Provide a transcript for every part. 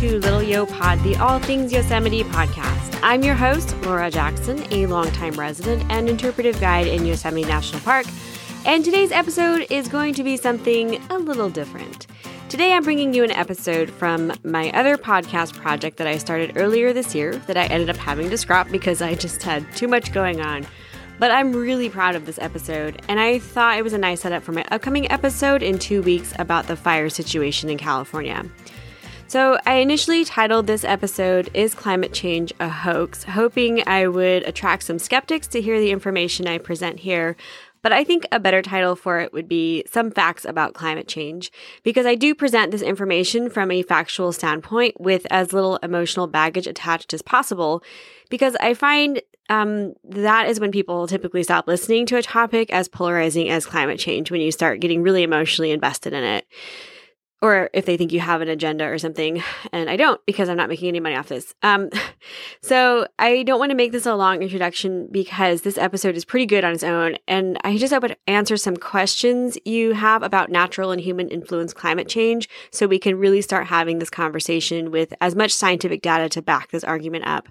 to Little Yo Pod, the All Things Yosemite podcast. I'm your host, Laura Jackson, a longtime resident and interpretive guide in Yosemite National Park. And today's episode is going to be something a little different. Today, I'm bringing you an episode from my other podcast project that I started earlier this year that I ended up having to scrap because I just had too much going on. But I'm really proud of this episode, and I thought it was a nice setup for my upcoming episode in two weeks about the fire situation in California. So, I initially titled this episode, Is Climate Change a Hoax? hoping I would attract some skeptics to hear the information I present here. But I think a better title for it would be Some Facts About Climate Change, because I do present this information from a factual standpoint with as little emotional baggage attached as possible, because I find um, that is when people typically stop listening to a topic as polarizing as climate change, when you start getting really emotionally invested in it or if they think you have an agenda or something. And I don't because I'm not making any money off this. Um, so I don't want to make this a long introduction because this episode is pretty good on its own. And I just hope it answers some questions you have about natural and human influence climate change so we can really start having this conversation with as much scientific data to back this argument up.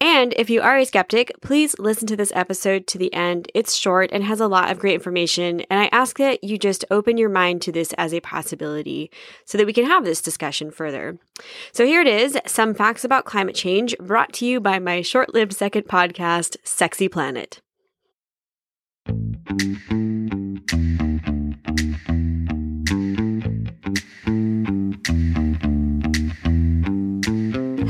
And if you are a skeptic, please listen to this episode to the end. It's short and has a lot of great information. And I ask that you just open your mind to this as a possibility so that we can have this discussion further. So here it is some facts about climate change brought to you by my short lived second podcast, Sexy Planet.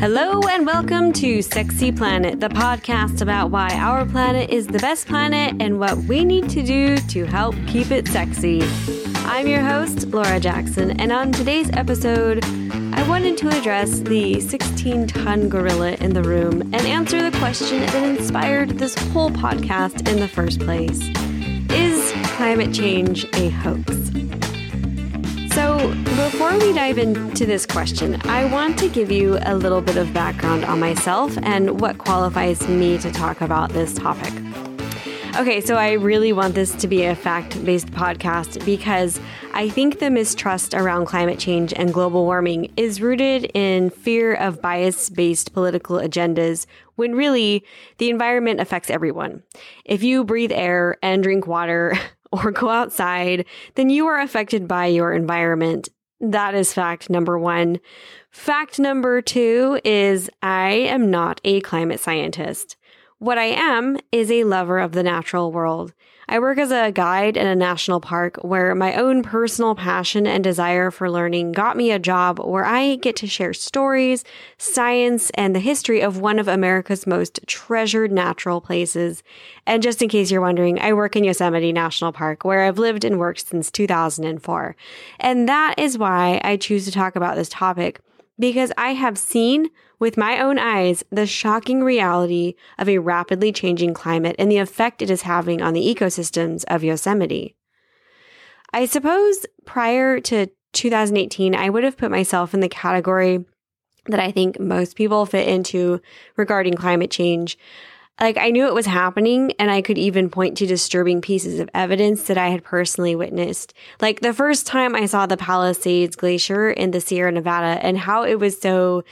Hello and welcome to Sexy Planet, the podcast about why our planet is the best planet and what we need to do to help keep it sexy. I'm your host, Laura Jackson, and on today's episode, I wanted to address the 16 ton gorilla in the room and answer the question that inspired this whole podcast in the first place Is climate change a hoax? Before we dive into this question, I want to give you a little bit of background on myself and what qualifies me to talk about this topic. Okay, so I really want this to be a fact based podcast because I think the mistrust around climate change and global warming is rooted in fear of bias based political agendas when really the environment affects everyone. If you breathe air and drink water, or go outside, then you are affected by your environment. That is fact number one. Fact number two is I am not a climate scientist. What I am is a lover of the natural world. I work as a guide in a national park where my own personal passion and desire for learning got me a job where I get to share stories, science, and the history of one of America's most treasured natural places. And just in case you're wondering, I work in Yosemite National Park where I've lived and worked since 2004. And that is why I choose to talk about this topic because I have seen with my own eyes the shocking reality of a rapidly changing climate and the effect it is having on the ecosystems of Yosemite. I suppose prior to 2018, I would have put myself in the category that I think most people fit into regarding climate change. Like I knew it was happening and I could even point to disturbing pieces of evidence that I had personally witnessed. Like the first time I saw the Palisades Glacier in the Sierra Nevada and how it was so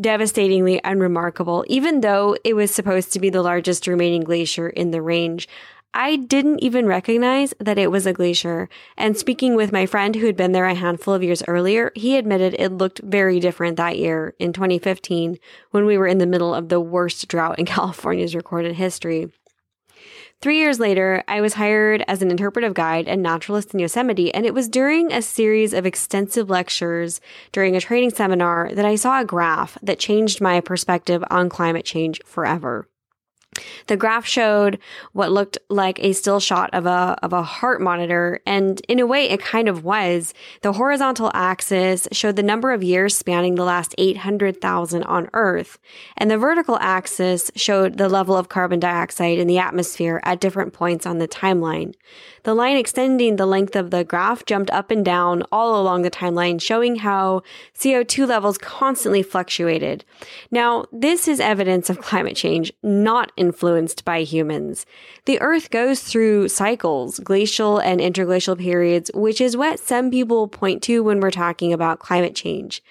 devastatingly unremarkable, even though it was supposed to be the largest remaining glacier in the range. I didn't even recognize that it was a glacier. And speaking with my friend who had been there a handful of years earlier, he admitted it looked very different that year in 2015 when we were in the middle of the worst drought in California's recorded history. Three years later, I was hired as an interpretive guide and naturalist in Yosemite, and it was during a series of extensive lectures during a training seminar that I saw a graph that changed my perspective on climate change forever. The graph showed what looked like a still shot of a, of a heart monitor. And in a way, it kind of was. The horizontal axis showed the number of years spanning the last 800,000 on Earth. And the vertical axis showed the level of carbon dioxide in the atmosphere at different points on the timeline. The line extending the length of the graph jumped up and down all along the timeline, showing how CO2 levels constantly fluctuated. Now, this is evidence of climate change, not influenced by humans. The Earth goes through cycles, glacial and interglacial periods, which is what some people point to when we're talking about climate change.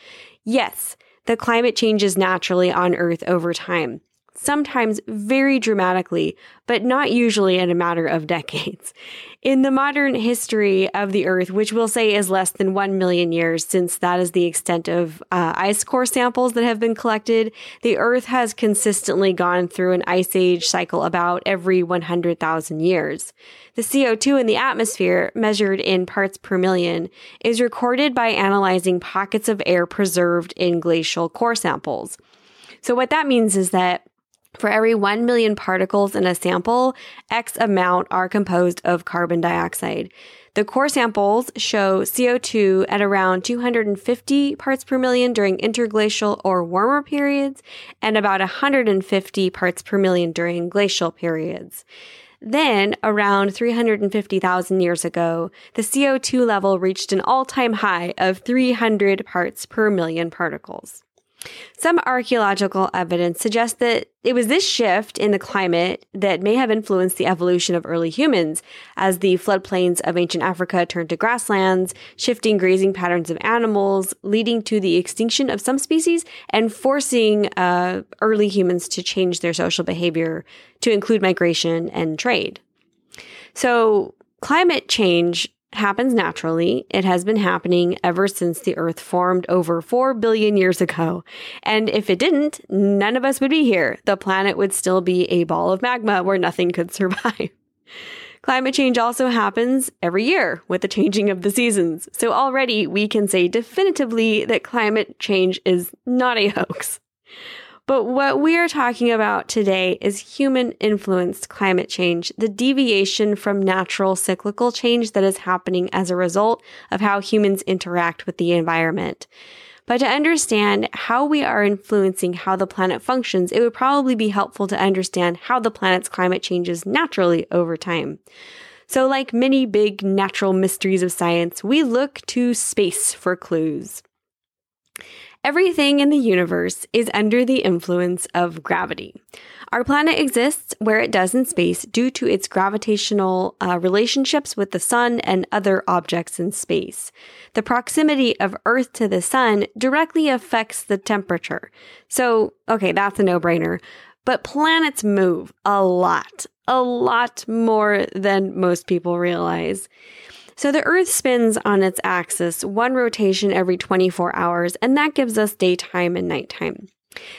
Yes, the climate changes naturally on Earth over time sometimes very dramatically, but not usually in a matter of decades. In the modern history of the Earth, which we'll say is less than 1 million years, since that is the extent of uh, ice core samples that have been collected, the Earth has consistently gone through an ice age cycle about every 100,000 years. The CO2 in the atmosphere, measured in parts per million, is recorded by analyzing pockets of air preserved in glacial core samples. So, what that means is that for every 1 million particles in a sample, X amount are composed of carbon dioxide. The core samples show CO2 at around 250 parts per million during interglacial or warmer periods and about 150 parts per million during glacial periods. Then, around 350,000 years ago, the CO2 level reached an all time high of 300 parts per million particles. Some archaeological evidence suggests that it was this shift in the climate that may have influenced the evolution of early humans as the floodplains of ancient Africa turned to grasslands, shifting grazing patterns of animals, leading to the extinction of some species and forcing uh, early humans to change their social behavior to include migration and trade. So, climate change happens naturally. It has been happening ever since the Earth formed over 4 billion years ago. And if it didn't, none of us would be here. The planet would still be a ball of magma where nothing could survive. Climate change also happens every year with the changing of the seasons. So already we can say definitively that climate change is not a hoax. But what we are talking about today is human influenced climate change, the deviation from natural cyclical change that is happening as a result of how humans interact with the environment. But to understand how we are influencing how the planet functions, it would probably be helpful to understand how the planet's climate changes naturally over time. So, like many big natural mysteries of science, we look to space for clues. Everything in the universe is under the influence of gravity. Our planet exists where it does in space due to its gravitational uh, relationships with the sun and other objects in space. The proximity of Earth to the sun directly affects the temperature. So, okay, that's a no brainer. But planets move a lot, a lot more than most people realize. So the Earth spins on its axis one rotation every 24 hours, and that gives us daytime and nighttime.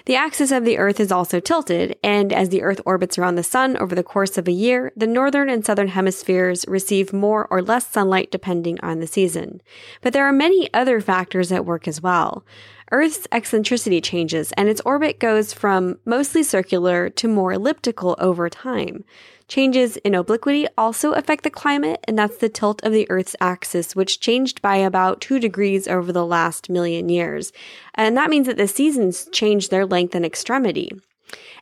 The axis of the Earth is also tilted, and as the Earth orbits around the Sun over the course of a year, the northern and southern hemispheres receive more or less sunlight depending on the season. But there are many other factors at work as well. Earth's eccentricity changes, and its orbit goes from mostly circular to more elliptical over time. Changes in obliquity also affect the climate, and that's the tilt of the Earth's axis, which changed by about 2 degrees over the last million years. And that means that the seasons change their length and extremity.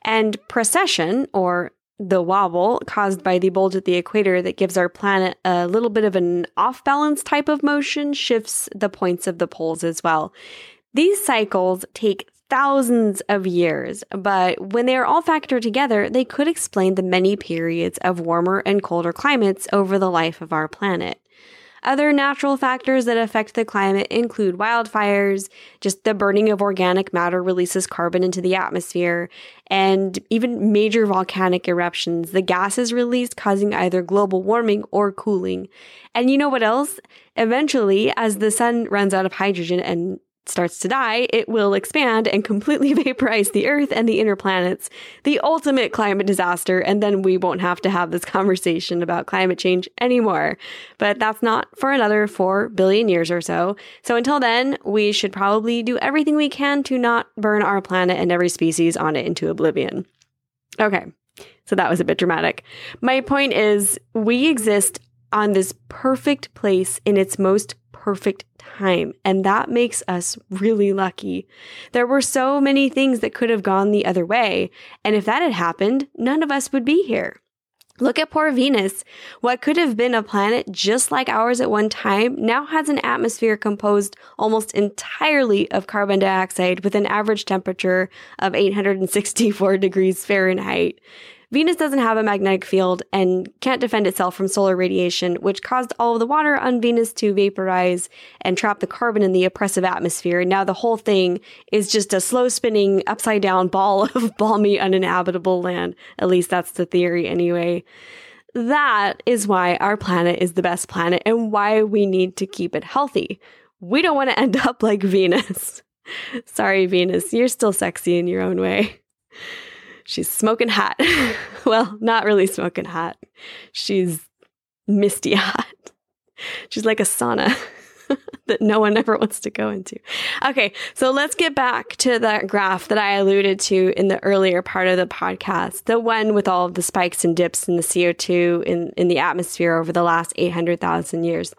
And precession, or the wobble caused by the bulge at the equator that gives our planet a little bit of an off balance type of motion, shifts the points of the poles as well. These cycles take thousands of years, but when they are all factored together, they could explain the many periods of warmer and colder climates over the life of our planet. Other natural factors that affect the climate include wildfires, just the burning of organic matter releases carbon into the atmosphere, and even major volcanic eruptions. The gases released causing either global warming or cooling. And you know what else? Eventually, as the sun runs out of hydrogen and starts to die, it will expand and completely vaporize the Earth and the inner planets, the ultimate climate disaster, and then we won't have to have this conversation about climate change anymore. But that's not for another 4 billion years or so. So until then, we should probably do everything we can to not burn our planet and every species on it into oblivion. Okay, so that was a bit dramatic. My point is, we exist on this perfect place in its most perfect time. And that makes us really lucky. There were so many things that could have gone the other way. And if that had happened, none of us would be here. Look at poor Venus. What could have been a planet just like ours at one time now has an atmosphere composed almost entirely of carbon dioxide with an average temperature of 864 degrees Fahrenheit. Venus doesn't have a magnetic field and can't defend itself from solar radiation, which caused all of the water on Venus to vaporize and trap the carbon in the oppressive atmosphere. And Now the whole thing is just a slow spinning upside down ball of balmy uninhabitable land. At least that's the theory anyway. That is why our planet is the best planet and why we need to keep it healthy. We don't want to end up like Venus. Sorry, Venus, you're still sexy in your own way. She's smoking hot. well, not really smoking hot. She's misty hot. She's like a sauna that no one ever wants to go into. Okay, so let's get back to that graph that I alluded to in the earlier part of the podcast, the one with all of the spikes and dips in the CO2 in, in the atmosphere over the last 800,000 years.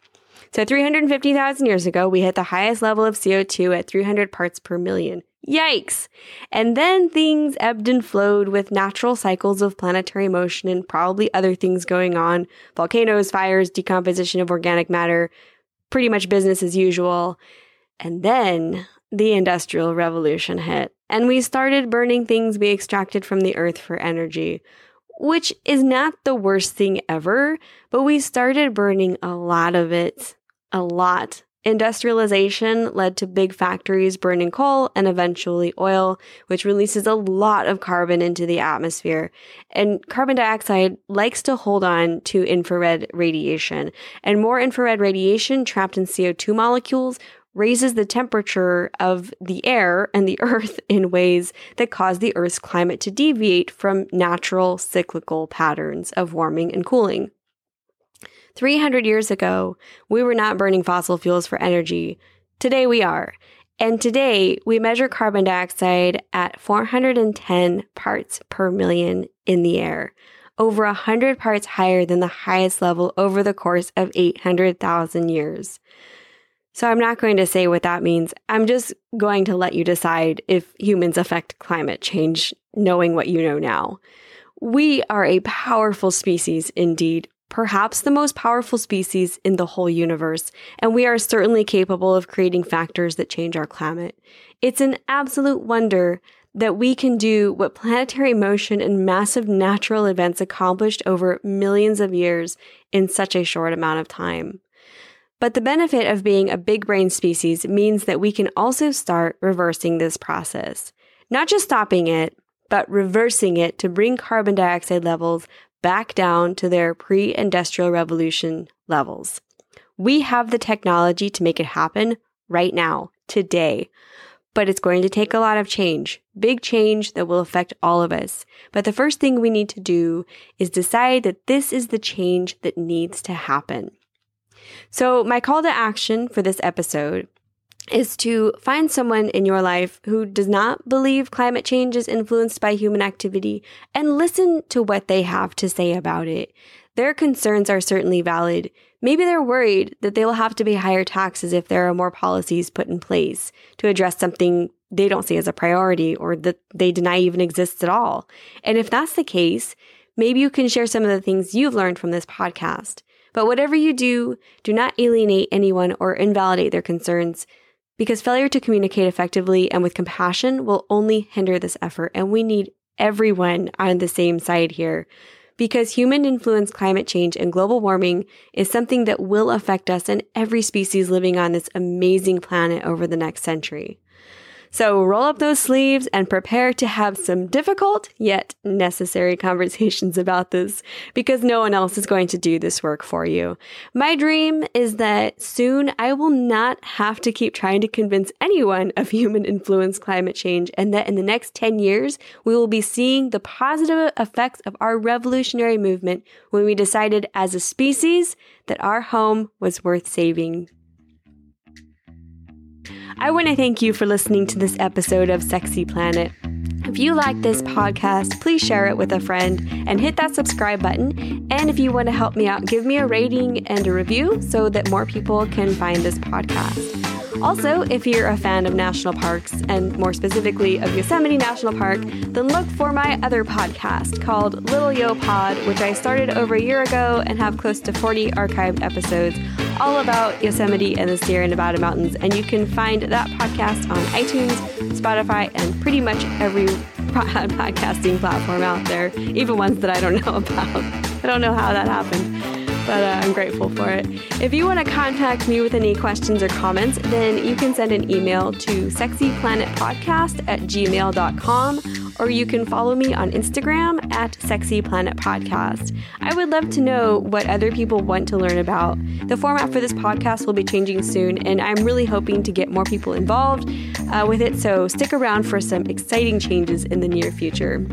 So 350,000 years ago, we hit the highest level of CO2 at 300 parts per million. Yikes! And then things ebbed and flowed with natural cycles of planetary motion and probably other things going on volcanoes, fires, decomposition of organic matter, pretty much business as usual. And then the Industrial Revolution hit, and we started burning things we extracted from the earth for energy, which is not the worst thing ever, but we started burning a lot of it. A lot Industrialization led to big factories burning coal and eventually oil, which releases a lot of carbon into the atmosphere. And carbon dioxide likes to hold on to infrared radiation. And more infrared radiation trapped in CO2 molecules raises the temperature of the air and the earth in ways that cause the earth's climate to deviate from natural cyclical patterns of warming and cooling. 300 years ago, we were not burning fossil fuels for energy. Today we are. And today we measure carbon dioxide at 410 parts per million in the air, over 100 parts higher than the highest level over the course of 800,000 years. So I'm not going to say what that means. I'm just going to let you decide if humans affect climate change, knowing what you know now. We are a powerful species indeed, perhaps the most powerful species in the whole universe, and we are certainly capable of creating factors that change our climate. It's an absolute wonder that we can do what planetary motion and massive natural events accomplished over millions of years in such a short amount of time. But the benefit of being a big brain species means that we can also start reversing this process. Not just stopping it, but reversing it to bring carbon dioxide levels back down to their pre industrial revolution levels. We have the technology to make it happen right now, today. But it's going to take a lot of change, big change that will affect all of us. But the first thing we need to do is decide that this is the change that needs to happen. So, my call to action for this episode is to find someone in your life who does not believe climate change is influenced by human activity and listen to what they have to say about it. Their concerns are certainly valid. Maybe they're worried that they will have to pay higher taxes if there are more policies put in place to address something they don't see as a priority or that they deny even exists at all. And if that's the case, maybe you can share some of the things you've learned from this podcast. But whatever you do, do not alienate anyone or invalidate their concerns because failure to communicate effectively and with compassion will only hinder this effort. And we need everyone on the same side here because human influenced climate change and global warming is something that will affect us and every species living on this amazing planet over the next century. So roll up those sleeves and prepare to have some difficult yet necessary conversations about this because no one else is going to do this work for you. My dream is that soon I will not have to keep trying to convince anyone of human influenced climate change and that in the next 10 years, we will be seeing the positive effects of our revolutionary movement when we decided as a species that our home was worth saving. I want to thank you for listening to this episode of Sexy Planet. If you like this podcast, please share it with a friend and hit that subscribe button. And if you want to help me out, give me a rating and a review so that more people can find this podcast. Also, if you're a fan of national parks, and more specifically of Yosemite National Park, then look for my other podcast called Little Yo Pod, which I started over a year ago and have close to 40 archived episodes all about Yosemite and the Sierra Nevada mountains. And you can find that podcast on iTunes, Spotify, and pretty much every podcasting platform out there, even ones that I don't know about. I don't know how that happened, but uh, I'm grateful for it. If you want to contact me with any questions or comments, then you can send an email to sexyplanetpodcast at gmail.com or you can follow me on Instagram at sexyplanetpodcast. I would love to know what other people want to learn about. The format for this podcast will be changing soon, and I'm really hoping to get more people involved uh, with it, so stick around for some exciting changes in the near future.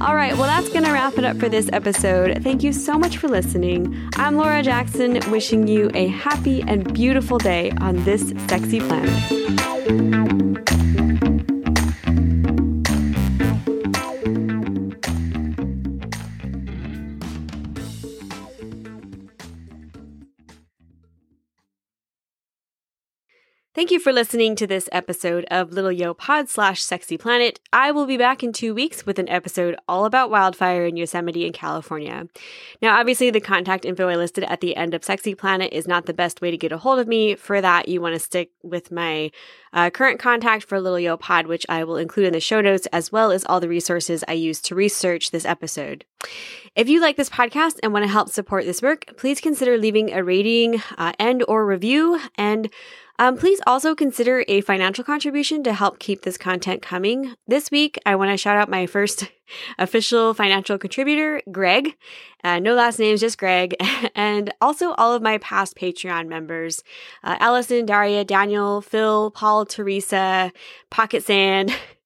All right, well, that's going to wrap it up for this episode. Thank you so much for listening. I'm Laura Jackson, wishing you a happy and beautiful day on this sexy planet. Thank you for listening to this episode of Little Yo Pod slash Sexy Planet. I will be back in two weeks with an episode all about wildfire in Yosemite in California. Now, obviously, the contact info I listed at the end of Sexy Planet is not the best way to get a hold of me. For that, you want to stick with my uh, current contact for Little Yo Pod, which I will include in the show notes, as well as all the resources I used to research this episode. If you like this podcast and want to help support this work, please consider leaving a rating uh, and or review and um, please also consider a financial contribution to help keep this content coming. This week, I want to shout out my first official financial contributor, Greg. Uh, no last names, just Greg. and also all of my past Patreon members uh, Allison, Daria, Daniel, Phil, Paul, Teresa, Pocket Sand.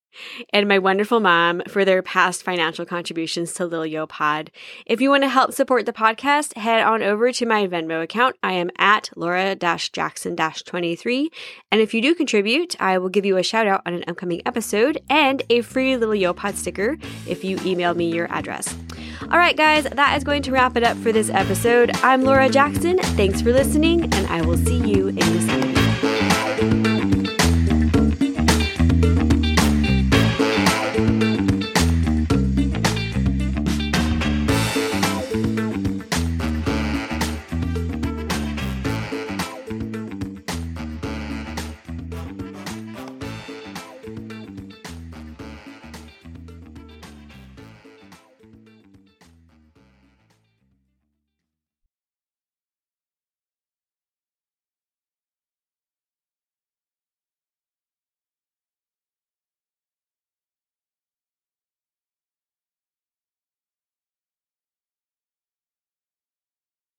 and my wonderful mom for their past financial contributions to Lil Yo Pod. If you want to help support the podcast, head on over to my Venmo account. I am at Laura Jackson 23. And if you do contribute, I will give you a shout out on an upcoming episode and a free Lil Yo Pod sticker if you email me your address. All right, guys, that is going to wrap it up for this episode. I'm Laura Jackson. Thanks for listening, and I will see you in the December.